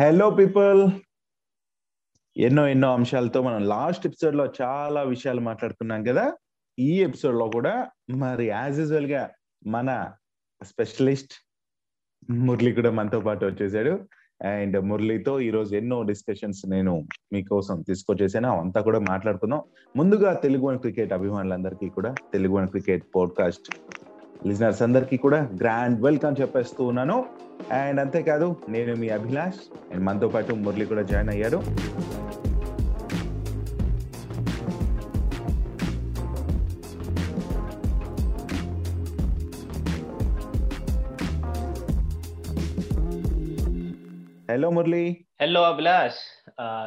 Hello people ఎన్నో ఎన్నో అంశాలతో మనం లాస్ట్ ఎపిసోడ్లో చాలా విషయాలు మాట్లాడుకున్నాం కదా. ఈ ఎపిసోడ్లో కూడా మరి యాజ్ యూజువల్గా మన స్పెషలిస్ట్ మురళి కూడా మనతో పాటు వచ్చేసాడు. అండ్ మురళితో ఈ రోజు ఎన్నో డిస్కషన్స్ నేను మీకోసం తీసుకొచ్చేసాను. అంతా కూడా మాట్లాడుకుందాం. ముందుగా తెలుగు వన్ క్రికెట్ అభిమానులందరికీ కూడా Telugu one cricket podcast listeners అందరికీ కూడా గ్రాండ్ వెల్కమ్ చెప్పేస్తూ ఉన్నాను. అండ్ అంతేకాదు నేను మీ అభిలాష్ అండ్ మనతో పాటు మురళి కూడా జాయిన్ అయ్యారు. హలో మురళి. హలో అభిలాష్.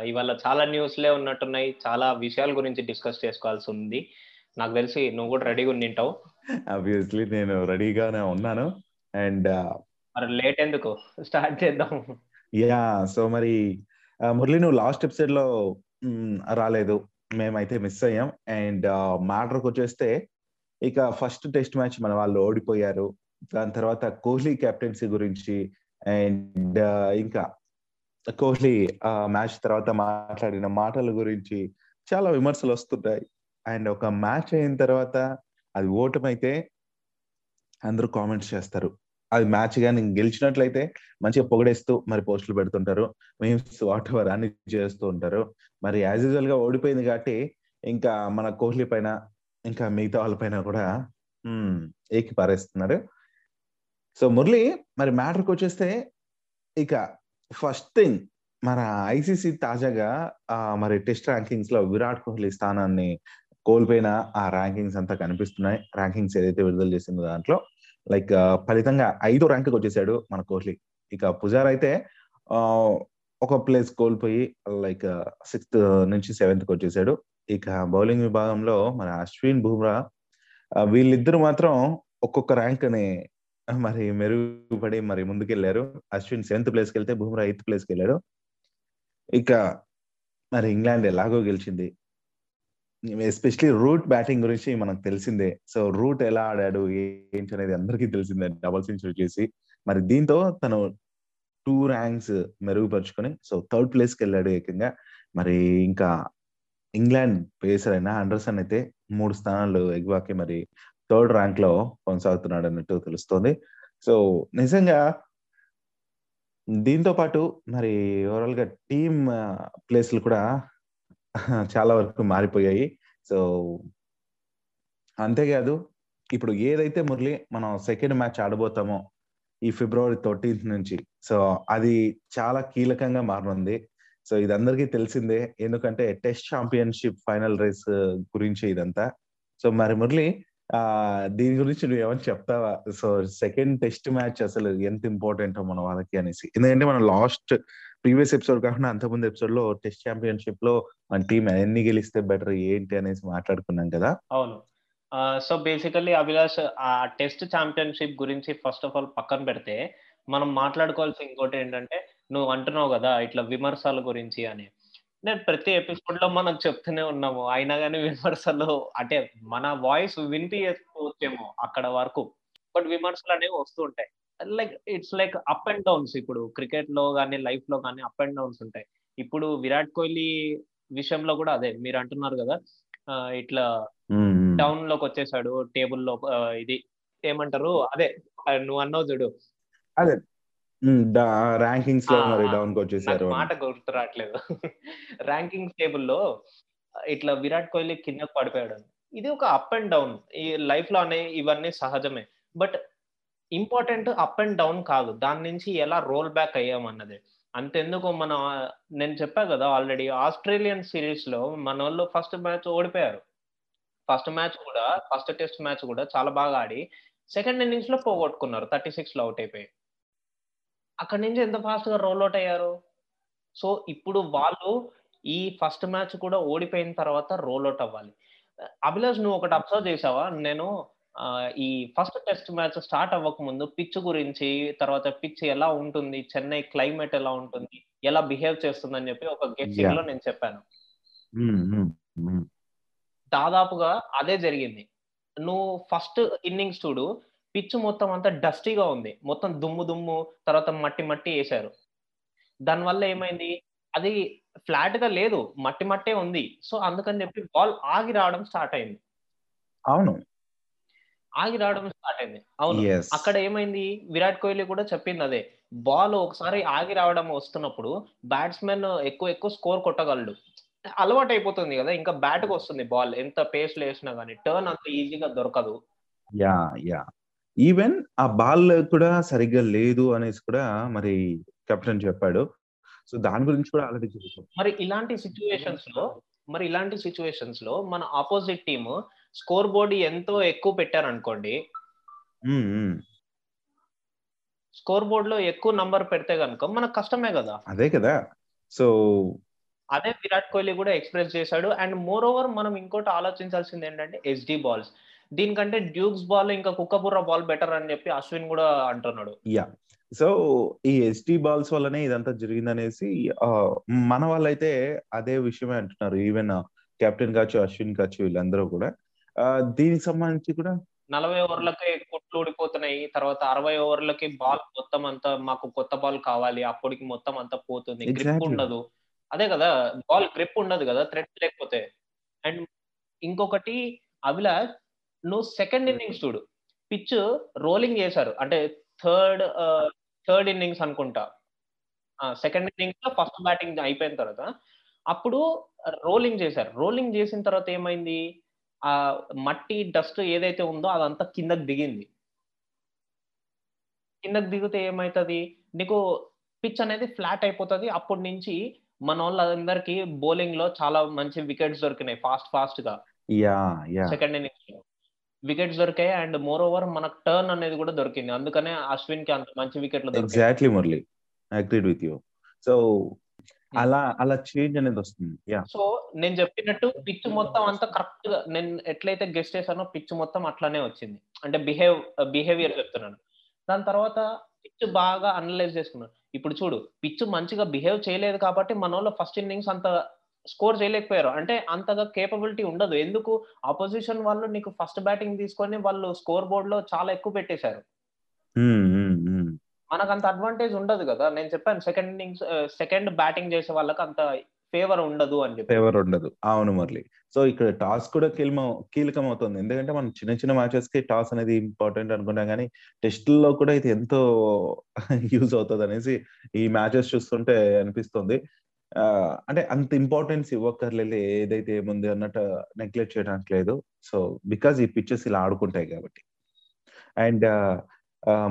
ఇవాళ చాలా న్యూస్లే ఉన్నట్టున్నాయి. చాలా విషయాల గురించి డిస్కస్ చేసుకోవాల్సి ఉంది. నాకు తెలిసి నువ్వు కూడా రెడీగా ఉండింటావు. ఆబ్వియస్లీ నేను రెడీగానే ఉన్నాను. అండ్ మరి లేట్ ఎందుకు? స్టార్ట్ చేద్దాం. యా సో మరి ఆ, మురళి నువ్వు లాస్ట్ ఎపిసోడ్లో రాలేదు. మేమైతే మిస్ అయ్యాం. అండ్ మ్యాటర్కి వచ్చేస్తే ఇక ఫస్ట్ టెస్ట్ మ్యాచ్ మన వాళ్ళు ఓడిపోయారు. దాని తర్వాత కోహ్లీ కెప్టెన్సీ గురించి అండ్ ఇంకా కోహ్లీ మ్యాచ్ తర్వాత మాట్లాడిన మాటల గురించి చాలా విమర్శలు వస్తుంటాయి. అండ్ ఒక మ్యాచ్ అయిన తర్వాత అది ఓటమైతే అందరూ కామెంట్స్ చేస్తారు. అది మ్యాచ్ కానీ గెలిచినట్లయితే మంచిగా పొగడేస్తూ మరి పోస్టులు పెడుతుంటారు. మేమ్స్ వాట్ ఎవర్ అన్ని చేస్తూ ఉంటారు. మరి యాజ్ యూజువల్గా ఓడిపోయింది కాబట్టి ఇంకా మన కోహ్లీ పైన ఇంకా మిగతా వాళ్ళ పైన కూడా ఏకి పారేస్తున్నారు. సో మురళి మరి మ్యాటర్కి వచ్చేస్తే ఇక ఫస్ట్ థింగ్ మన ఐసీసీ తాజాగా ఆ, మరి టెస్ట్ ర్యాంకింగ్స్లో విరాట్ కోహ్లీ స్థానాన్ని కోల్పోయిన ఆ ర్యాంకింగ్స్ అంతా కనిపిస్తున్నాయి. ర్యాంకింగ్స్ ఏదైతే విడుదల చేసిందో దాంట్లో లైక్ ఫలితంగా ఐదో ర్యాంక్ వచ్చేసాడు మన కోహ్లీ. ఇక పుజార్ అయితే ఆ, ఒక ప్లేస్ కోల్పోయి లైక్ సిక్స్త్ నుంచి సెవెంత్కి వచ్చేసాడు. ఇక బౌలింగ్ విభాగంలో మన అశ్విన్ బుమ్రా వీళ్ళిద్దరు మాత్రం ఒక్కొక్క ర్యాంక్ని మరి మెరుగుపడి మరి ముందుకెళ్ళారు. అశ్విన్ సెవెంత్ ప్లేస్కి వెళ్తే బుమ్రా ఎయిత్ ప్లేస్కి వెళ్ళాడు ఇక మరి ఇంగ్లాండ్ ఎలాగో గెలిచింది. ఎస్పెషలీ రూట్ బ్యాటింగ్ గురించి మనకు తెలిసిందే. సో రూట్ ఎలా ఆడాడు ఏంటి అనేది అందరికీ తెలిసిందే. డబల్ సెంచరీ చేసి మరి దీంతో తను టూ ర్యాంక్స్ మెరుగుపరుచుకొని సో థర్డ్ ప్లేస్కి వెళ్ళాడు ఏకంగా. మరి ఇంకా ఇంగ్లాండ్ పేసర్ అయిన అండర్సన్ అయితే మూడు స్థానాలు ఎగువాకి మరి థర్డ్ ర్యాంక్లో కొనసాగుతున్నాడు అన్నట్టు తెలుస్తోంది. సో నిజంగా దీంతో పాటు మరి ఓవరాల్గా టీమ్ ప్లేస్లు uh, కూడా చాలా వరకు మారిపోయాయి. సో అంతేకాదు ఇప్పుడు ఏదైతే మురళి మనం సెకండ్ మ్యాచ్ ఆడబోతామో ఈ ఫిబ్రవరి థర్టీన్త్ నుంచి సో అది చాలా కీలకంగా మారనుంది. సో ఇది అందరికీ తెలిసిందే. ఎందుకంటే టెస్ట్ ఛాంపియన్షిప్ ఫైనల్ రేస్ గురించి ఇదంతా. సో మరి మురళి ఆ దీని గురించి నువ్వు ఏమని చెప్తావా? సో సెకండ్ టెస్ట్ మ్యాచ్ అసలు ఎంత ఇంపార్టెంట్ మన వాళ్ళకి అనేసి. ఎందుకంటే మనం లాస్ట్ ప్రీవియస్ ఎపిసోడ్ కాకుండా అంతకుముందు ఎపిసోడ్లో టెస్ట్ ఛాంపియన్షిప్లో మన టీం ఎన్ని గెలిస్తే బెటర్ ఏంటి అనేసి మాట్లాడుకున్నాం కదా. అవును. సో బేసికల్లీ అభిలాష్ ఆ టెస్ట్ ఛాంపియన్షిప్ గురించి ఫస్ట్ ఆఫ్ ఆల్ పక్కన పెడితే మనం మాట్లాడుకోవాల్సి ఇంకోటి ఏంటంటే నువ్వు అంటున్నావు కదా ఇట్లా విమర్శల గురించి అని. నేను ప్రతి ఎపిసోడ్లో మనం చెప్తూనే ఉన్నాము. అయినా కానీ విమర్శలు అంటే మన వాయిస్ వినిపించకపోవచ్చేమో అక్కడ వరకు. బట్ విమర్శలు అనేవి వస్తూ ఉంటాయి. Like it's like up and downs ఇప్పుడు క్రికెట్లో కానీ లైఫ్లో కానీ అప్ అండ్ డౌన్స్ ఉంటాయి. ఇప్పుడు విరాట్ కోహ్లీ విషయంలో కూడా అదే మీరు అంటున్నారు కదా ఇట్లా డౌన్లోకి వచ్చేసాడు టేబుల్లో ఆ, ఇది ఏమంటారు? అదే నువ్వు అన్నావు చూడు. అదే. ర్యాంకింగ్స్లో మరి. డౌన్ వచ్చేసారు మాట గుర్తు రావట్లేదు. ర్యాంకింగ్ టేబుల్లో ఇట్లా విరాట్ కోహ్లీ కిందకు పడిపోయాడు. ఇది ఒక అప్ అండ్ డౌన్ ఈ లైఫ్లో అనే ఇవన్నీ సహజమే. But important up and down కాదు. దాని నుంచి ఎలా రోల్ బ్యాక్ అయ్యామన్నది అంతెందుకు మన నేను చెప్పా కదా ఆల్రెడీ ఆస్ట్రేలియన్ సిరీస్లో మన వాళ్ళు ఫస్ట్ మ్యాచ్ ఓడిపోయారు. ఫస్ట్ మ్యాచ్ కూడా ఫస్ట్ టెస్ట్ మ్యాచ్ కూడా చాలా బాగా ఆడి సెకండ్ ఇన్నింగ్స్లో పోగొట్టుకున్నారు. థర్టీ సిక్స్లో అవుట్ అయిపోయి. అక్కడి నుంచి ఎంత ఫాస్ట్గా రోల్ అవుట్ అయ్యారు? సో ఇప్పుడు వాళ్ళు ఈ ఫస్ట్ మ్యాచ్ కూడా ఓడిపోయిన తర్వాత రోల్ అవుట్ అవ్వాలి. అభిలాష్ నువ్వు ఒకటి అబ్జర్వ్ చేసావా? నేను ఈ ఫస్ట్ టెస్ట్ మ్యాచ్ స్టార్ట్ అవ్వక ముందు పిచ్ గురించి తర్వాత పిచ్ ఎలా ఉంటుంది చెన్నై క్లైమేట్ ఎలా ఉంటుంది ఎలా బిహేవ్ చేస్తుంది అని చెప్పి ఒక గెస్టింగ్లో నేను చెప్పాను. దాదాపుగా అదే జరిగింది. నువ్వు ఫస్ట్ ఇన్నింగ్స్ చూడు పిచ్ మొత్తం అంతా డస్టీగా ఉంది. మొత్తం దుమ్ము దుమ్ము తర్వాత మట్టి మట్టి వేశారు. దానివల్ల ఏమైంది? అది ఫ్లాట్గా లేదు మట్టి మట్టే ఉంది. సో అందుకని చెప్పి బాల్ ఆగి రావడం స్టార్ట్ అయింది. అవును. ఆగి రావడం స్టార్ట్ అయింది. అవును. అక్కడ ఏమైంది? విరాట్ కోహ్లీ కూడా చెప్పింది అదే. బాల్ ఒకసారి ఆగి రావడం వస్తున్నప్పుడు బ్యాట్స్మెన్ ఎక్కువ ఎక్కువ స్కోర్ కొట్టగలడు. అలవాటు అయిపోతుంది కదా ఇంకా బ్యాట్కి వస్తుంది బాల్ ఎంత పేస్ వేసినా కానీ టర్న్ అంత ఈజీగా దొరకదు. Yeah yeah. ఈవెన్ ఆ బాల్ కూడా సరిగ్గా లేదు అనేసి కూడా మరి కెప్టెన్ చెప్పాడు. సో దాని గురించి కూడా ఆల్రెడీ మరి ఇలాంటి సిచ్యువేషన్స్లో మరి ఇలాంటి సిచ్యువేషన్స్లో మన ఆపోజిట్ టీమ్ స్కోర్ బోర్డ్ ఎంతో ఎక్కువ పెట్టారనుకోండి స్కోర్ బోర్డ్లో ఎక్కువ నంబర్ పెడితే కనుక మనకు కష్టమే కదా. అదే కదా. సో అదే విరాట్ కోహ్లీ కూడా ఎక్స్ప్రెస్ చేశాడు. అండ్ మోర్ ఓవర్ మనం ఇంకోటి ఆలోచించాల్సింది ఏంటంటే ఎస్డి బాల్స్. దీనికంటే డ్యూక్స్ బాల్ ఇంకా కుక్కబుర్ర బాల్ బెటర్ అని చెప్పి అశ్విన్ కూడా అంటున్నాడు. యా. సో ఈ ఎస్టీ బాల్స్ వల్లనే ఇదంతా జరిగిందనేసి మన వాళ్ళైతే అదే విషయమే అంటున్నారు. ఈవెన్ కెప్టెన్ కావచ్చు అశ్విన్ కావచ్చు వీళ్ళందరూ కూడా. దీనికి సంబంధించి కూడా నలభై ఓవర్లకి కొట్లు ఊడిపోతున్నాయి. తర్వాత అరవై ఓవర్లకి బాల్ మొత్తం అంతా మాకు కొత్త బాల్ కావాలి. అప్పటికి మొత్తం అంతా పోతుంది. గ్రిప్. ఉండదు. అదే కదా బాల్ గ్రిప్ ఉండదు కదా థ్రెడ్ లేకపోతే. అండ్ ఇంకొకటి అభిలాష్ నువ్వు సెకండ్ ఇన్నింగ్స్ చూడు. పిచ్ రోలింగ్ చేశారు. అంటే థర్డ్ థర్డ్ ఇన్నింగ్స్ అనుకుంటా. సెకండ్ ఇన్నింగ్స్లో ఫస్ట్ బ్యాటింగ్ అయిపోయిన తర్వాత అప్పుడు రోలింగ్ చేశారు. రోలింగ్ చేసిన తర్వాత ఏమైంది? ఆ మట్టి డస్ట్ ఏదైతే ఉందో అదంతా కిందకి దిగింది. కిందకి దిగితే ఏమైతుంది? నీకు పిచ్ అనేది ఫ్లాట్ అయిపోతుంది. అప్పటి నుంచి మన వాళ్ళందరికీ బౌలింగ్లో చాలా మంచి వికెట్స్ దొరికినాయి ఫాస్ట్ ఫాస్ట్గా. సెకండ్ ఇన్నింగ్స్లో. వికెట్స్ దొరికాయి అండ్ మోర్ ఓవర్ మనకు టర్న్ అనేది కూడా దొరికింది. అందుకనే అశ్విన్కి అంత మంచి వికెట్లు దొరికాయి. Exactly Murali. Agreed with you so అలా అలా చేంజ్ అనేది వస్తుంది. సో నేను చెప్పినట్టు పిచ్ మొత్తం అంతా కరెక్ట్గా నేను ఎట్లయితే గెస్ట్ చేశానో పిచ్ మొత్తం అట్లానే వచ్చింది. అంటే బిహేవ్ బిహేవియర్ చెప్తున్నాను. దాని తర్వాత పిచ్ బాగా అనలైజ్ చేసుకున్నాను. ఇప్పుడు చూడు పిచ్ మంచిగా బిహేవ్ చేయలేదు కాబట్టి మన వాళ్ళు ఫస్ట్ ఇన్నింగ్స్ అంత స్కోర్ చేయలేకపోయారు. అంటే అంతగా కేపబిలిటీ ఉండదు. ఎందుకు? ఆపోజిషన్ వాళ్ళు నీకు ఫస్ట్ బ్యాటింగ్ తీసుకొని వాళ్ళు స్కోర్ బోర్డ్లో చాలా ఎక్కువ పెట్టేశారు. మనకు అంత అడ్వాంటేజ్ ఉండదు కదా. నేను చెప్పాను సెకండ్ ఇన్నింగ్స్ సెకండ్ బ్యాటింగ్ చేసే వాళ్ళకి అంత ఫేవర్ ఉండదు అని చెప్పి. ఫేవర్ ఉండదు. అవును మురళి. సో ఇక్కడ టాస్ కూడా కీలమ కీలకం అవుతుంది ఎందుకంటే మనం చిన్న చిన్న మ్యాచెస్కి టాస్ అనేది ఇంపార్టెంట్ అనుకుంటాం కానీ టెస్టుల్లో కూడా ఇది ఎంతో యూజ్ అవుతుంది అనేసి ఈ మ్యాచెస్ చూస్తుంటే అనిపిస్తుంది. అంటే అంత ఇంపార్టెన్స్ ఇవ్వక్కర్లేదు ఏదైతే ఏముంది అన్నట్టు నెగ్లెక్ట్ చేయడానికి లేదు. సో బికాజ్ ఈ పిక్చర్స్ ఇలా ఆడుకుంటాయి కాబట్టి. అండ్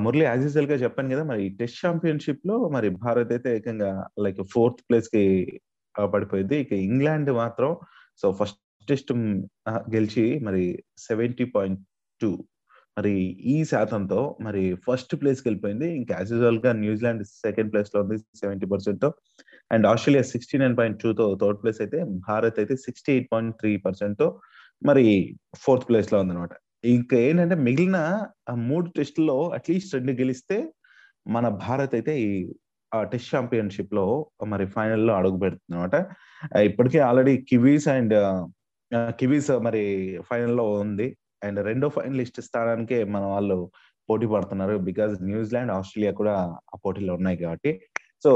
మురళి యాజ్ యూజువల్గా చెప్పాను కదా మరి టెస్ట్ ఛాంపియన్షిప్లో మరి భారత్ అయితే ఏకంగా లైక్ ఫోర్త్ ప్లేస్కి పడిపోయింది. ఇక ఇంగ్లాండ్ మాత్రం సో ఫస్ట్ టెస్ట్ గెలిచి మరి సెవెంటీ పాయింట్ టూ మరి ఈ శాతంతో మరి ఫస్ట్ ప్లేస్కి వెళ్ళిపోయింది. ఇంకా యాజ్ యూజువల్గా న్యూజిలాండ్ సెకండ్ ప్లేస్లో ఉంది seventy percent and Australia sixty nine point two తో థర్డ్ ప్లేస్ అయితే భారత్ అయితే సిక్స్టీ ఎయిట్ పాయింట్ త్రీ పర్సెంట్తో మరి ఫోర్త్ ప్లేస్లో ఉందన్నమాట. ఇంకా ఏంటంటే మిగిలిన ఆ మూడు టెస్టుల్లో అట్లీస్ట్ రెండు గెలిస్తే మన భారత్ అయితే ఈ టెస్ట్ ఛాంపియన్షిప్లో మరి ఫైనల్లో అడుగు పెడుతుంది అనమాట ఇప్పటికే ఆల్రెడీ కివీస్ అండ్ కివీస్ మరి ఫైనల్లో ఉంది. అండ్ రెండో ఫైనలిస్ట్ స్థానానికే మన వాళ్ళు పోటీ పడుతున్నారు. బికాజ్ న్యూజిలాండ్ ఆస్ట్రేలియా కూడా ఆ పోటీలో ఉన్నాయి కాబట్టి. సో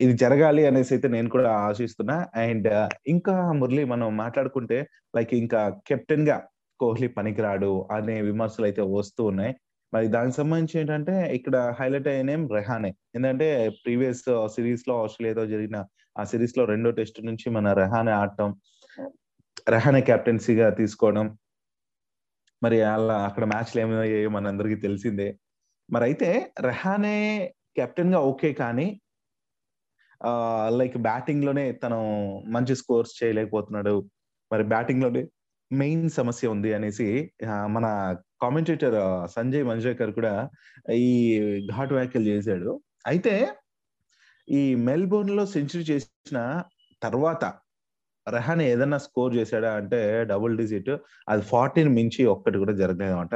ఇది జరగాలి అనేసి అయితే నేను కూడా ఆశిస్తున్నా. అండ్ ఇంకా మురళి మనం మాట్లాడుకుంటే లైక్ ఇంకా కెప్టెన్గా కోహ్లీ పనికిరాడు అనే విమర్శలు అయితే వస్తూ ఉన్నాయి. మరి దానికి సంబంధించి ఏంటంటే ఇక్కడ హైలైట్ అయిన నేమ్ రెహానే. ఎందుకంటే ప్రీవియస్ సిరీస్లో ఆస్ట్రేలియాతో జరిగిన ఆ సిరీస్లో రెండో టెస్ట్ నుంచి మన రెహానే ఆడటం రెహానే కెప్టెన్సీగా తీసుకోవడం మరి అలా అక్కడ మ్యాచ్లు ఏమయ్యాయో మనందరికీ తెలిసిందే. మరి అయితే రెహానే కెప్టెన్గా ఓకే కానీ లైక్ బ్యాటింగ్లోనే తను మంచి స్కోర్స్ చేయలేకపోతున్నాడు. మరి బ్యాటింగ్లోనే మెయిన్ సమస్య ఉంది అనేసి మన కామెంటేటర్ సంజయ్ మంజేకర్ కూడా ఈ ఘాట్ వ్యాఖ్యలు చేశాడు. అయితే ఈ మెల్బోర్న్లో సెంచరీ చేసిన తర్వాత రెహాన్ ఏదన్నా స్కోర్ చేశాడా అంటే డబుల్ డిజిట్ అది ఫార్టీన్ మించి ఒక్కటి కూడా జరగలేదు అనమాట.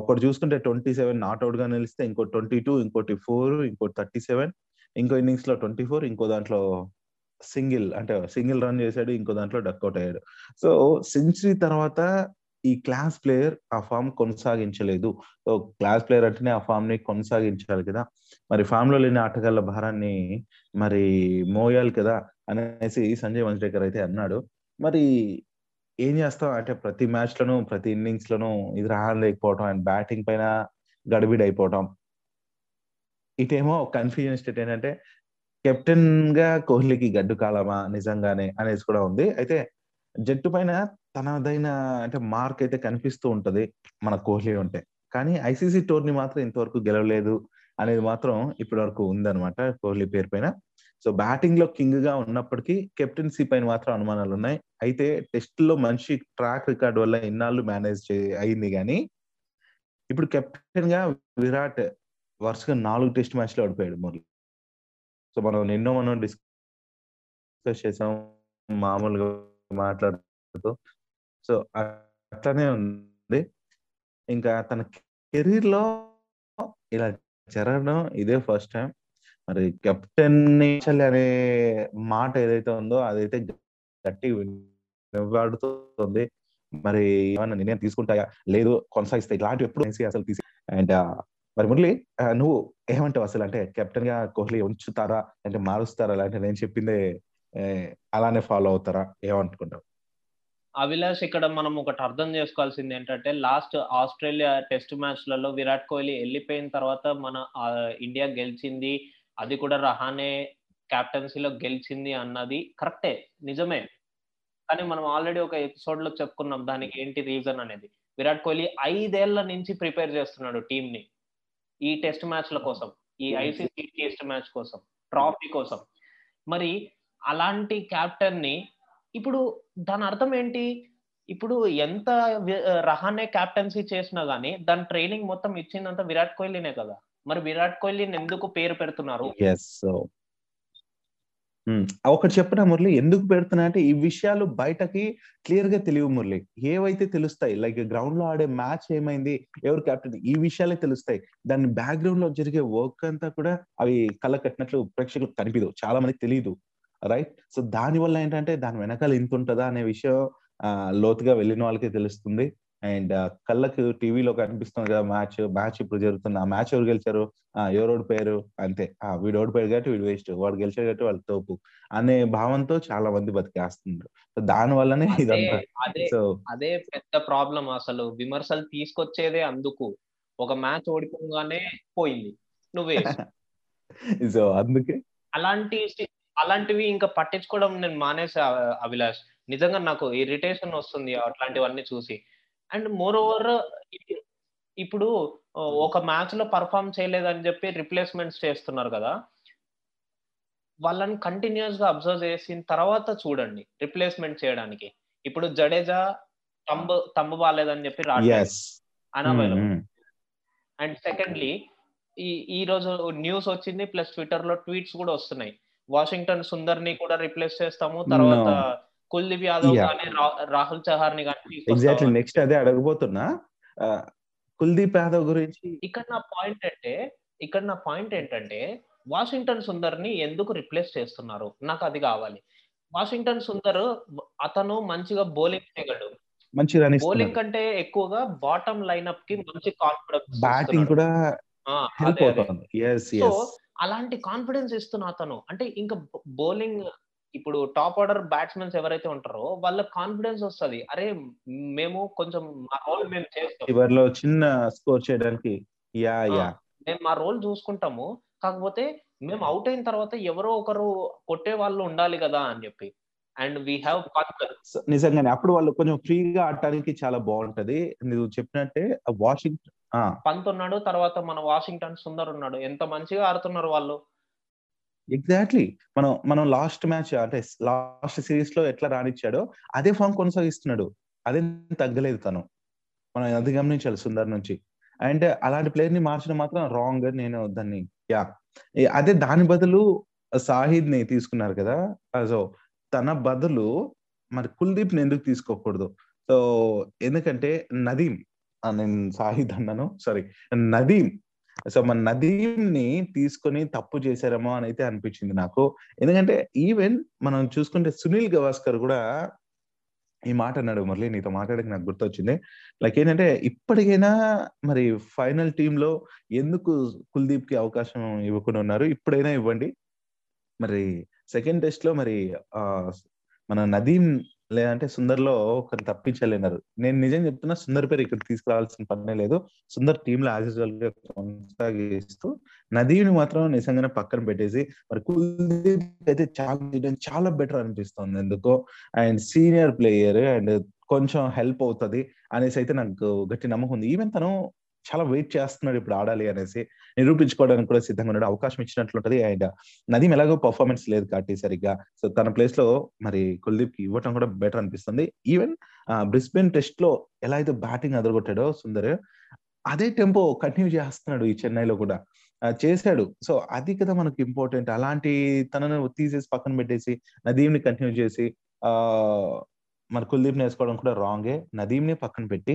ఒకటి చూసుకుంటే ట్వంటీ సెవెన్ అవుట్గా నిలిస్తే ఇంకో ట్వంటీ టూ ఇంకోటి ఫోర్ ఇంకోటి థర్టీ సెవెన్ ఇంకో ఇన్నింగ్స్లో ట్వంటీ ఫోర్ ఇంకో దాంట్లో సింగిల్ అంటే సింగిల్ రన్ చేశాడు ఇంకో దాంట్లో డక్అవుట్ అయ్యాడు. సో సెంచరీ తర్వాత ఈ క్లాస్ ప్లేయర్ ఆ ఫామ్ కొనసాగించలేదు. సో క్లాస్ ప్లేయర్ అంటేనే ఆ ఫామ్ని కొనసాగించాలి కదా. మరి ఫామ్లో లేని ఆటగాళ్ళ భారాన్ని మరి మోయాలి కదా అనేసి సంజయ్ వంశేఖర్ అయితే అన్నాడు. మరి ఏం చేస్తాం? అంటే ప్రతి మ్యాచ్ లోను ప్రతి ఇన్నింగ్స్లను ఇది రాలేకపోవటం అండ్ బ్యాటింగ్ పైన గడిబిడి అయిపోవటం ఇటేమో కన్ఫ్యూజన్ స్టేట్ ఏంటంటే కెప్టెన్గా కోహ్లీకి గడ్డు కాలమా నిజంగానే అనేది కూడా ఉంది. అయితే జట్టు పైన తనదైన అంటే మార్క్ అయితే కనిపిస్తూ ఉంటది మన కోహ్లీ ఉంటే. కానీ ఐసీసీ టోర్ని మాత్రం ఇంతవరకు గెలవలేదు అనేది మాత్రం ఇప్పటి వరకు ఉందన్నమాట కోహ్లీ పేరు పైన. సో బ్యాటింగ్లో కింగ్గా ఉన్నప్పటికీ కెప్టెన్సీ పైన మాత్రం అనుమానాలు ఉన్నాయి. అయితే టెస్ట్లో మంచి ట్రాక్ రికార్డ్ వల్ల ఇన్నాళ్ళు మేనేజ్ అయింది కానీ ఇప్పుడు కెప్టెన్గా విరాట్ వరుసగా నాలుగు టెస్ట్ మ్యాచ్లో ఓడిపోయాడు మురళి. సో మనం ఎన్నో మనం డిస్కస్ చేసాం మామూలుగా మాట్లాడుతూ. సో అట్లానే ఉంది. ఇంకా తన కెరీర్లో ఇలా జరగడం ఇదే ఫస్ట్ టైం. మరి కెప్టెన్ అనే మాట ఏదైతే ఉందో అదైతే గట్టి వినబడుతుంది మరి ఏమన్నా నిర్ణయం తీసుకుంటాయా? లేదు కొనసాగిస్తాయి ఇలాంటివి ఎప్పుడు అసలు తీసి అండ్ మరి మురళి నువ్వు ఏమంటావు అసలు? అంటే కెప్టెన్గా కోహ్లీ ఉంచుతారా? అంటే మారుస్తారా? అంటే నేను చెప్పిందే అలానే ఫాలో అవుతారా? ఏమనుకుంటావు అభిలాష్ ఇక్కడ మనం ఒకటి అర్థం చేసుకోవాల్సింది ఏంటంటే లాస్ట్ ఆస్ట్రేలియా టెస్ట్ మ్యాచ్లలో విరాట్ కోహ్లీ వెళ్ళిపోయిన తర్వాత మన ఇండియా గెలిచింది. అది కూడా రహానే క్యాప్టెన్సీలో గెలిచింది అన్నది కరెక్టే నిజమే. కానీ మనం ఆల్రెడీ ఒక ఎపిసోడ్లో చెప్పుకున్నాం దానికి ఏంటి రీజన్ అనేది. విరాట్ కోహ్లీ ఐదేళ్ళ నుంచి ప్రిపేర్ చేస్తున్నాడు టీం ని. ఈ టెస్ట్ మ్యాచ్ల కోసం ఈ ఐసీసీ టెస్ట్ మ్యాచ్ కోసం ట్రాఫీ కోసం. మరి అలాంటి క్యాప్టెన్ని ఇప్పుడు దాని అర్థం ఏంటి? ఇప్పుడు ఎంత రహానే క్యాప్టెన్సీ చేసినా గానీ దాని ట్రైనింగ్ మొత్తం ఇచ్చిందంతా విరాట్ కోహ్లీనే కదా. మరి విరాట్ కోహ్లీని ఎందుకు పేరు పెడుతున్నారు? ఒకటి చెప్పిన మురళి? ఎందుకు పెడుతున్నా అంటే ఈ విషయాలు బయటకి క్లియర్గా తెలియవు మురళి. ఏవైతే తెలుస్తాయి లైక్ గ్రౌండ్లో ఆడే మ్యాచ్ ఏమైంది ఎవరు కెప్టెన్ ఈ విషయాలే తెలుస్తాయి. దాని బ్యాక్గ్రౌండ్లో జరిగే వర్క్ అంతా కూడా అవి కళ్ళ కట్టినట్లు ప్రేక్షకులకు కనిపించదు చాలా మందికి తెలియదు రైట్ సో దాని వల్ల ఏంటంటే దాని వెనకాల ఇంత ఉంటుందా అనే విషయం లోతుగా వెళ్ళిన వాళ్ళకి తెలుస్తుంది. అండ్ కళ్ళకు టీవీలో కనిపిస్తుంది కదా మ్యాచ్ మ్యాచ్ ఇప్పుడు జరుగుతుంది. ఆ మ్యాచ్ ఎవరు గెలిచారు? ఎవరు ఓడిపోయారు? అంతే. ఆ వీడు ఓడిపోయాడు కాబట్టి వీడు వేస్ట్. వాడు గెలిచాడు కాబట్టి వాళ్ళు తోపు అనే భావంతో చాలా మంది బతికేస్తున్నారు. సో దాని వల్లనే ఇదంతా. సో అదే పెద్ద ప్రాబ్లం అసలు. విమర్శలు తీసుకొచ్చేదే అందుకు. ఒక మ్యాచ్ ఓడిపోగానే పోయింది. నువ్వే. సో అందుకే. అలాంటి అలాంటివి ఇంకా పట్టించుకోవడం నేను మానేసా అభిలాష్. నిజంగా నాకు ఇరిటేషన్ వస్తుంది అట్లాంటివన్నీ చూసి. అండ్ మోర్ ఓవర్ ఇప్పుడు ఒక మ్యాచ్లో పర్ఫామ్ చేయలేదని చెప్పి రిప్లేస్మెంట్స్ చేస్తున్నారు కదా. వాళ్ళని కంటిన్యూస్గా అబ్జర్వ్ చేసిన తర్వాత చూడండి రిప్లేస్మెంట్ చేయడానికి. ఇప్పుడు జడేజా తంబు తంబు బాగాలేదని చెప్పి అనవైలబుల్ అండ్ సెకండ్లీ ఈ ఈ రోజు న్యూస్ వచ్చింది ప్లస్ ట్విట్టర్లో ట్వీట్స్ కూడా వస్తున్నాయి. వాషింగ్టన్ సుందర్ని కూడా రిప్లేస్ చేస్తాము తర్వాత కుల్దీప్ యాదవ్ కానీ రాహుల్ చహార్ని కానీ ఎగ్జాక్ట్లీ నెక్స్ట్ అదే అడగబోతున్నా. కుల్దీప్ యాదవ్ గురించి? ఇక్కడ నా పాయింట్ అంటే ఇక్కడ నా పాయింట్ ఏంటంటే వాషింగ్టన్ సుందర్ని ఎందుకు రిప్లేస్ చేస్తున్నారు? నాకు అది కావాలి. వాషింగ్టన్ సుందర్ అతను మంచిగా బౌలింగ్ చేయగలడు. మంచి బౌలింగ్ కంటే ఎక్కువగా బాటమ్ లైనప్కి మంచి కాన్ఫిడెన్స్ బ్యాటింగ్ కూడా అలాంటి కాన్ఫిడెన్స్ ఇస్తున్న అతను అంటే ఇంకా బౌలింగ్ ఇప్పుడు టాప్ ఆర్డర్ బ్యాట్స్మెన్స్ ఎవరైతే ఉంటారో వాళ్ళ కాన్ఫిడెన్స్ వస్తుంది. అరే మేము కొంచెం మా రోల్ మేము చేస్తాం. చివరిలో చిన్న స్కోర్ చేయడానికి యా యా. మేము మా రోల్ చూసుకుంటాము. కాకపోతే మేము అవుట్ అయిన తర్వాత ఎవరో ఒకరు కొట్టే వాళ్ళు ఉండాలి కదా అని చెప్పి. అండ్ వీ హ్యావ్ కాన్ఫిడెన్స్ నిజంగానే అప్పుడు వాళ్ళు కొంచెం ఫ్రీగా ఆడటానికి చాలా బాగుంటది. నువ్వు చెప్పినట్టే వాషింగ్టన్ పంత్ ఉన్నాడు తర్వాత మన వాషింగ్టన్ సుందర్ ఉన్నాడు. ఎంత మంచిగా ఆడుతున్నారు వాళ్ళు. ఎగ్జాక్ట్లీ మనం మనం లాస్ట్ మ్యాచ్ అంటే లాస్ట్ సిరీస్లో ఎట్లా రానిచ్చాడో అదే ఫామ్ కొనసాగిస్తున్నాడు. అదే తగ్గలేదు తను. మనం అది గమనించాలి సుందర్ నుంచి. అండ్ అలాంటి ప్లేయర్ని మార్చడం మాత్రం రాంగ్ నేను దాన్ని యా అదే దాని బదులు సాహిద్ని తీసుకున్నారు కదా. సో తన బదులు మరి కుల్దీప్ని ఎందుకు తీసుకోకూడదు? సో ఎందుకంటే నదీం నేను సాహిద్ అన్నాను సారీ నదీం సో మన నదీంని తీసుకొని తప్పు చేశారేమో అని అయితే అనిపించింది నాకు. ఎందుకంటే ఈవెన్ మనం చూసుకుంటే సునీల్ గవాస్కర్ కూడా ఈ మాట అన్నాడు మురళి నీతో మాట్లాడక నాకు గుర్తొచ్చింది. లైక్ ఏంటంటే ఇప్పటికైనా మరి ఫైనల్ టీమ్లో ఎందుకు కుల్దీప్కి అవకాశం ఇవ్వకుండా ఉన్నారు? ఇప్పుడైనా ఇవ్వండి. మరి సెకండ్ టెస్ట్లో మరి ఆ మన నదీం లేదంటే సుందర్లో ఒకరిని తప్పించలేనారు. నేను నిజం చెప్తున్నా సుందర్ పేరు ఇక్కడ తీసుకురావాల్సిన పనే లేదు. సుందర్ టీమ్లో యాజ్గా కొనసాగిస్తూ నదీని మాత్రం నిజంగానే పక్కన పెట్టేసి మరి కుల్దీప్ అయితే చాలా చాలా బెటర్ అనిపిస్తుంది ఎందుకో. అండ్ సీనియర్ ప్లేయర్ అండ్ కొంచెం హెల్ప్ అవుతుంది అనేసి అయితే నాకు గట్టి నమ్మకం ఉంది. ఈవెన్ తను చాలా వెయిట్ చేస్తున్నాడు ఇప్పుడు ఆడాలి అనేసి నిరూపించుకోవడానికి కూడా సిద్ధంగా ఉన్నాడు. అవకాశం ఇచ్చినట్లుంటది. అండ్ నదీం ఎలాగో పర్ఫార్మెన్స్ లేదు కాబట్టి సరిగ్గా. సో తన ప్లేస్లో మరి కుల్దీప్కి ఇవ్వటం కూడా బెటర్ అనిపిస్తుంది. ఈవెన్ బ్రిస్బెన్ టెస్ట్లో ఎలా అయితే బ్యాటింగ్ అదరగొట్టాడో సుందర్ అదే టెంపో కంటిన్యూ చేస్తున్నాడు ఈ చెన్నైలో కూడా. చేశాడు. సో అది కదా మనకు ఇంపార్టెంట్ అలాంటి తనను తీసేసి పక్కన పెట్టేసి నదీంని కంటిన్యూ చేసి ఆ మరి కుల్దీప్ వేసుకోవడం కూడా రాంగే నదీంని పక్కన పెట్టి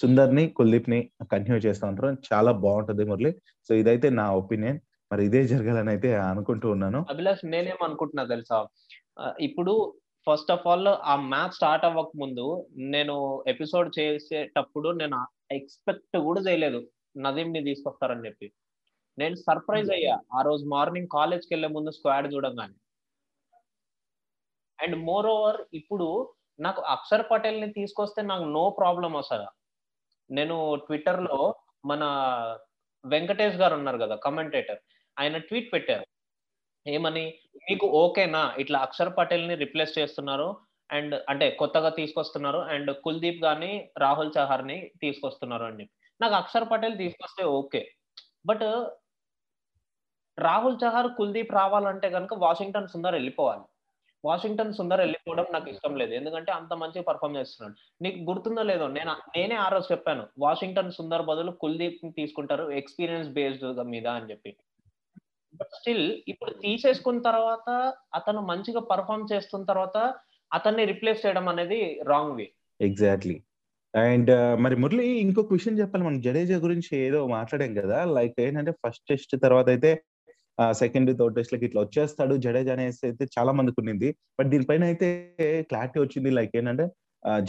సుందర్ని కుల్దీప్ని కంటిన్యూ చేస్తూ ఉంటారు. చాలా బాగుంటది మురళి. సో ఇదైతే నా ఒపీనియన్. మరి ఇదే జరగాలని అయితే అనుకుంటూ ఉన్నాను. అభిలాష్ నేనేం అనుకుంటున్నా తెలుసా ఇప్పుడు ఫస్ట్ ఆఫ్ ఆల్ ఆ మ్యాచ్ స్టార్ట్ అవ్వక ముందు నేను ఎపిసోడ్ చేసేటప్పుడు నేను ఎక్స్పెక్ట్ కూడా చేయలేదు. నదీం ని తీసుకొస్తారని చెప్పి. నేను సర్ప్రైజ్ అయ్యా. ఆ రోజు మార్నింగ్ కాలేజ్కి వెళ్ళే ముందు స్క్వాడ్ చూడంగానే. అండ్ మోర్ ఓవర్ ఇప్పుడు నాకు అక్షర్ పటేల్ని తీసుకొస్తే నాకు నో ప్రాబ్లం వస్తుందా నేను ట్విట్టర్లో మన వెంకటేష్ గారు ఉన్నారు కదా కమెంటేటర్ ఆయన ట్వీట్ పెట్టారు. ఏమని? మీకు ఓకేనా? ఇట్లా అక్షర్ పటేల్ని రిప్లేస్ చేస్తున్నారు అండ్ అంటే కొత్తగా తీసుకొస్తున్నారు అండ్ కుల్దీప్ గాని రాహుల్ చహర్ని తీసుకొస్తున్నారు అని చెప్పి. నాకు అక్షర్ పటేల్ తీసుకొస్తే ఓకే. బట్ రాహుల్ చహర్ కుల్దీప్ రావాలంటే కనుక వాషింగ్టన్ సుందర్ వెళ్ళిపోవాలి. వాషింగ్టన్ సుందర్ వెళ్ళిపోవడం నాకు ఇష్టం లేదు. ఎందుకంటే అంత మంచిగా పర్ఫామ్ చేస్తున్నాడు. నీకు గుర్తుందో లేదో నేను నేనే ఆ రోజు చెప్పాను వాషింగ్టన్ సుందర్ బదులు కుల్దీప్ తీసుకుంటారు ఎక్స్పీరియన్స్ బేస్డ్ మీద అని చెప్పి. బట్ స్టిల్ ఇప్పుడు తీసేసుకున్న తర్వాత అతను మంచిగా పర్ఫామ్ చేస్తున్న తర్వాత అతన్ని రిప్లేస్ చేయడం అనేది రాంగ్ వే ఎగ్జాక్ట్లీ అండ్ మరి మురళి ఇంకొక విషయం చెప్పాలి. మనం జడేజా గురించి ఏదో మాట్లాడాం కదా. లైక్ ఏంటంటే ఫస్ట్ టెస్ట్ తర్వాత అయితే సెకండ్ థర్డ్ టెస్ట్ లకి ఇట్లా వచ్చేస్తాడు జడేజా అనేసి అయితే చాలా మందికి ఉన్నింది. బట్ దీనిపైన అయితే క్లారిటీ వచ్చింది. లైక్ ఏంటంటే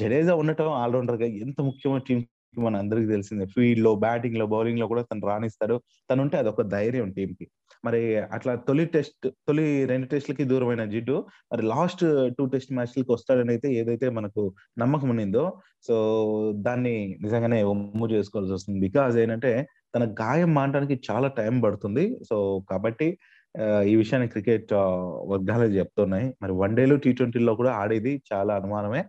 జడేజా ఉండటం ఆల్రౌండర్గా ఎంత ముఖ్యమో టీం మన అందరికి తెలిసిందే. ఫీల్డ్లో బ్యాటింగ్లో బౌలింగ్లో కూడా తను రాణిస్తాడు. తను ఉంటే అదొక ధైర్యం టీం కి. మరి అట్లా తొలి టెస్ట్ తొలి రెండు టెస్ట్లకి దూరమైన జిడ్డు మరి లాస్ట్ టూ టెస్ట్ మ్యాచ్లకి వస్తాడని అయితే ఏదైతే మనకు నమ్మకం ఉన్నిందో సో దాన్ని నిజంగానే ఒమ్ము చేసుకోవాల్సి వస్తుంది. బికాజ్ ఏంటంటే తన గాయం మానడానికి చాలా టైం పడుతుంది. సో కాబట్టి ఈ విషయాన్ని క్రికెట్ వర్గాలు చెప్తున్నాయి. మరి వన్ డేలు టీ ట్వంటీలో కూడా ఆడేది చాలా అనుమానమే.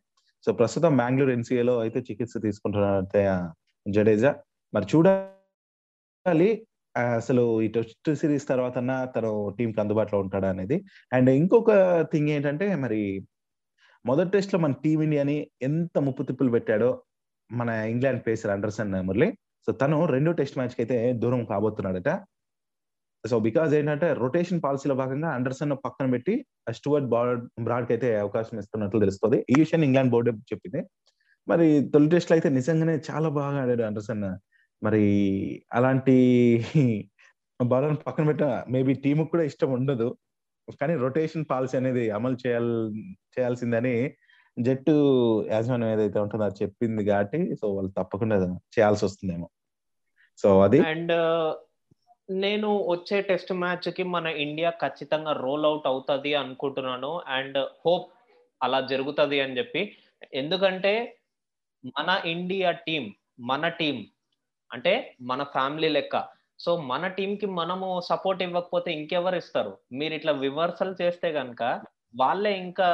సో ప్రస్తుతం బెంగళూరు ఎన్సీఏలో అయితే చికిత్స తీసుకుంటున్నారంటే జడేజా. మరి చూడాలి అసలు ఈ టెస్ట్ సిరీస్ తర్వాత తను టీంకి అందుబాటులో ఉంటాడా అనేది. అండ్ ఇంకొక థింగ్ ఏంటంటే మరి మొదటి టెస్ట్లో మన టీమిండియాని ఎంత ముప్పు తిప్పులు పెట్టాడో మన England pacer Anderson Murali. So తను రెండో టెస్ట్ మ్యాచ్కి అయితే దూరం కాబోతున్నాడట. సో బికాజ్ ఏంటంటే రొటేషన్ పాలసీలో భాగంగా అండర్సన్ పక్కన పెట్టి స్టూవర్ట్ బ్రాడ్ బ్రాడ్కి అయితే అవకాశం ఇస్తున్నట్లు తెలుస్తుంది. ఈ విషయాన్ని ఇంగ్లాండ్ బోర్డు చెప్పింది. మరి తొలి టెస్ట్లో అయితే నిజంగానే చాలా బాగా ఆడాడు అండర్సన్ మరి అలాంటి బౌలర్ పక్కన పెట్ట మేబీ టీముకు కూడా ఇష్టం ఉండదు. కానీ రొటేషన్ పాలసీ అనేది అమలు చేయాల్ చేయాల్సిందని జట్టు యాజమాన్యం ఏదైతే ఉంటుందో అది చెప్పింది కాబట్టి సో వాళ్ళు తప్పకుండా చేయాల్సి వస్తుందేమో సో అది అండ్ నేను వచ్చే టెస్ట్ మ్యాచ్కి మన ఇండియా ఖచ్చితంగా రోల్ అవుట్ అవుతుంది అనుకుంటున్నాను. అండ్ హోప్ అలా జరుగుతుంది అని చెప్పి. ఎందుకంటే మన ఇండియా టీం మన టీం అంటే మన ఫ్యామిలీ లెక్క. సో మన టీం కి మనము సపోర్ట్ ఇవ్వకపోతే ఇంకెవరు ఇస్తారు? మీరు ఇట్లా విమర్శలు చేస్తే కనుక వాళ్ళే ఇంకా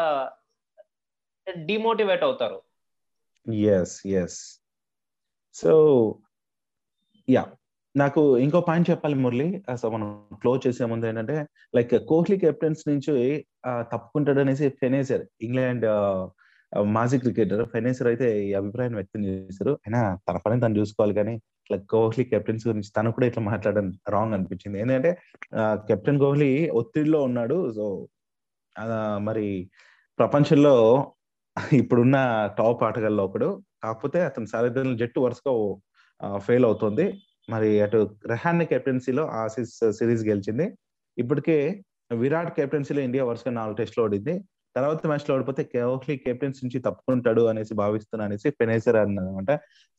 డిమోటివేట్ అవుతారు. ఎస్ ఎస్ సో యా నాకు ఇంకో పాయింట్ చెప్పాలి మురళి. సో మనం క్లోజ్ చేసే ముందు ఏంటంటే లైక్ కోహ్లీ కెప్టెన్స్ నుంచి తప్పుకుంటాడు అనేసి ఫెనేసర్ ఇంగ్లాండ్ మాజీ క్రికెటర్ ఫెనేసర్ అయితే ఈ అభిప్రాయం వ్యక్తం చేశారు. అయినా తన పని తను చూసుకోవాలి కానీ ఇట్లా కోహ్లీ కెప్టెన్స్ గురించి తను కూడా ఇట్లా మాట్లాడడం రాంగ్ అనిపించింది. ఏంటంటే కెప్టెన్ కోహ్లీ ఒత్తిడిలో ఉన్నాడు. సో మరి ప్రపంచంలో ఇప్పుడున్న టాప్ ఆటగాల్లో ఒకడు. కాకపోతే అతని సారథ్యంలో జట్టు వరుసగా ఫెయిల్ అవుతుంది. మరి అటు రెహాన్ కెప్టెన్సీలో ఆసీస్ సిరీస్ గెలిచింది. ఇప్పటికే విరాట్ కెప్టెన్సీలో ఇండియా వరుసగా నాలుగు టెస్ట్లు ఓడింది. తర్వాత మ్యాచ్లో ఓడిపోతే కోహ్లీ కెప్టెన్స్ నుంచి తప్పుకుంటాడు అనేసి భావిస్తున్నా అనేసి ఫెనేసర్ అన్నమాట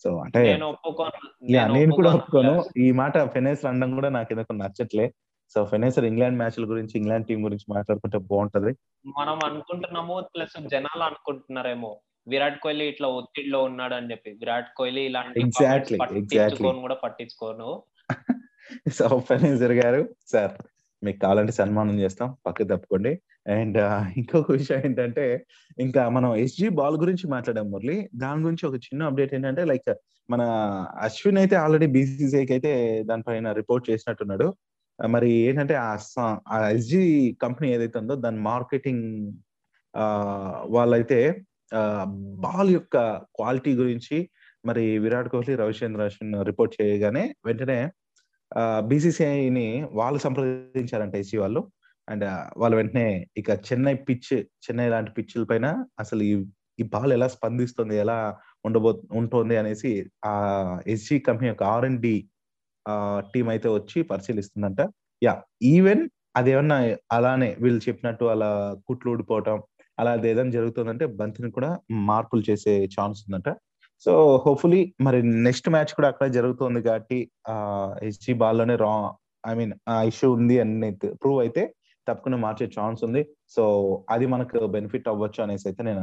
సో అంటే నేను కూడా ఒప్పుకోను. ఈ మాట ఫెనేసర్ అనడం కూడా నాకు ఎందుకు నచ్చట్లే. సో ఫెనేసర్ ఇంగ్లాండ్ మ్యాచ్ల గురించి ఇంగ్లాండ్ టీం గురించి మాట్లాడుకుంటే బాగుంటది. మనం అనుకుంటున్నాము ప్లస్ జనాలు అనుకుంటున్నారేమో విరాట్ కోహ్లీ ఇట్లా ఒత్తిడిలో ఉన్నాడు అని చెప్పి. విరాట్ కోహ్లీ ఇలాంటి exactly. పట్టించుకోను కూడా పట్టించుకోను. సో ఫెనేసర్ గారు సార్ మీకు కావాలంటే సన్మానం చేస్తాం. పక్కకు తప్పుకోండి. అండ్ ఇంకొక విషయం ఏంటంటే ఇంకా మనం ఎస్జి బాల్ గురించి మాట్లాడాం మురళి. దాని గురించి ఒక చిన్న అప్డేట్ ఏంటంటే లైక్ మన అశ్విన్ అయితే ఆల్రెడీ బీసీసీఐకి అయితే దానిపైన రిపోర్ట్ చేసినట్టున్నాడు. మరి ఏంటంటే ఆ స- ఆ ఎస్జి కంపెనీ ఏదైతే ఉందో దాని మార్కెటింగ్ ఆ వాళ్ళైతే బాల్ యొక్క క్వాలిటీ గురించి మరి విరాట్ కోహ్లీ రవిచంద్ర అశ్విన్ రిపోర్ట్ చేయగానే వెంటనే బీసీసీఐని వాళ్ళు సంప్రదించారంట ఎస్సీ వాళ్ళు. అండ్ వాళ్ళు వెంటనే ఇక చెన్నై పిచ్ చెన్నై లాంటి పిచ్ల పైన అసలు ఈ ఈ బాల్ ఎలా స్పందిస్తుంది ఎలా ఉండబో ఉంటుంది అనేసి ఆ ఎస్జీ కంపెనీ యొక్క ఆర్ అండ్ డి టీం అయితే వచ్చి పరిశీలిస్తుందంట. యా ఈవెన్ అదేమన్నా అలానే వీళ్ళు చెప్పినట్టు అలా కుట్లు ఊడిపోవటం అలా అది ఏదైనా జరుగుతుందంటే బంతిని కూడా మార్పులు చేసే ఛాన్స్ ఉందంట. సో హోప్ఫుల్లీ మరి నెక్స్ట్ మ్యాచ్ కూడా అక్కడ జరుగుతుంది కాబట్టి ఆ బాల్లోనే బాల్లోనే రా ఐ మీన్ ఆ ఇష్యూ ఉంది అని ప్రూవ్ అయితే తప్పకుండా మార్చే ఛాన్స్ ఉంది. సో అది మనకు బెనిఫిట్ అవ్వచ్చు అనేసి అయితే నేను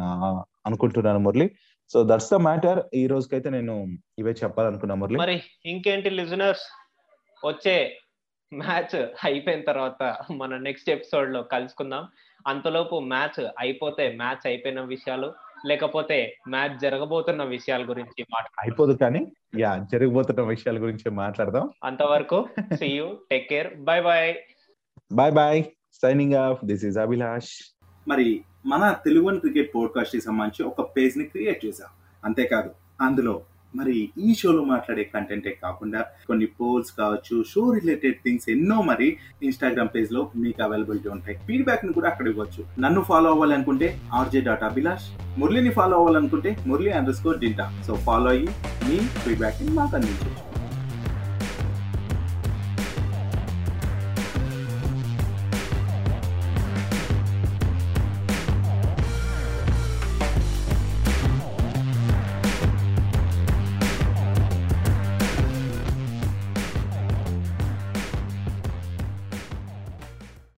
అనుకుంటున్నాను Murali. So that's the matter ఈ రోజుకైతే నేను ఇవే చెప్పాలనుకున్నా మురళి. మరి ఇంకేంటి లిజనర్స్? వచ్చే మ్యాచ్ అయిపోయిన తర్వాత మన నెక్స్ట్ ఎపిసోడ్లో కలుసుకుందాం. అంతలోపు మ్యాచ్ అయిపోతే మ్యాచ్ అయిపోయిన విషయాలు లేకపోతే మ్యాచ్ జరగబోతున్న విషయాల గురించి అయిపోదు కానీ యా జరగబోతున్న విషయాల గురించి మాట్లాడదాం. అంతవరకు see you take care bye bye bye bye signing off this is Abhilash మరి మన తెలుగు క్రికెట్ పోడ్కాస్ట్కి సంబంధించి ఒక పేజ్ని క్రియేట్ చేశాం. అంతేకాదు అందులో మరి ఈ షోలో మాట్లాడే కంటెంటే కాకుండా కొన్ని పోల్స్ కావచ్చు షో రిలేటెడ్ థింగ్స్ ఎన్నో మరి ఇన్స్టాగ్రామ్ పేజ్లో మీకు అవైలబిలిటీ ఉంటాయి. ఫీడ్బ్యాక్ని కూడా అక్కడ ఇవ్వచ్చు. నన్ను ఫాలో అవ్వాలనుకుంటే ఆర్జే డాట్ అభిలాష్ మురళిని ఫాలో అవ్వాలనుకుంటే మురళి అండర్ స్కోర్ డింటా సో ఫాలో అయ్యి మీ ఫీడ్బ్యాక్ని మాకు అందించవచ్చు.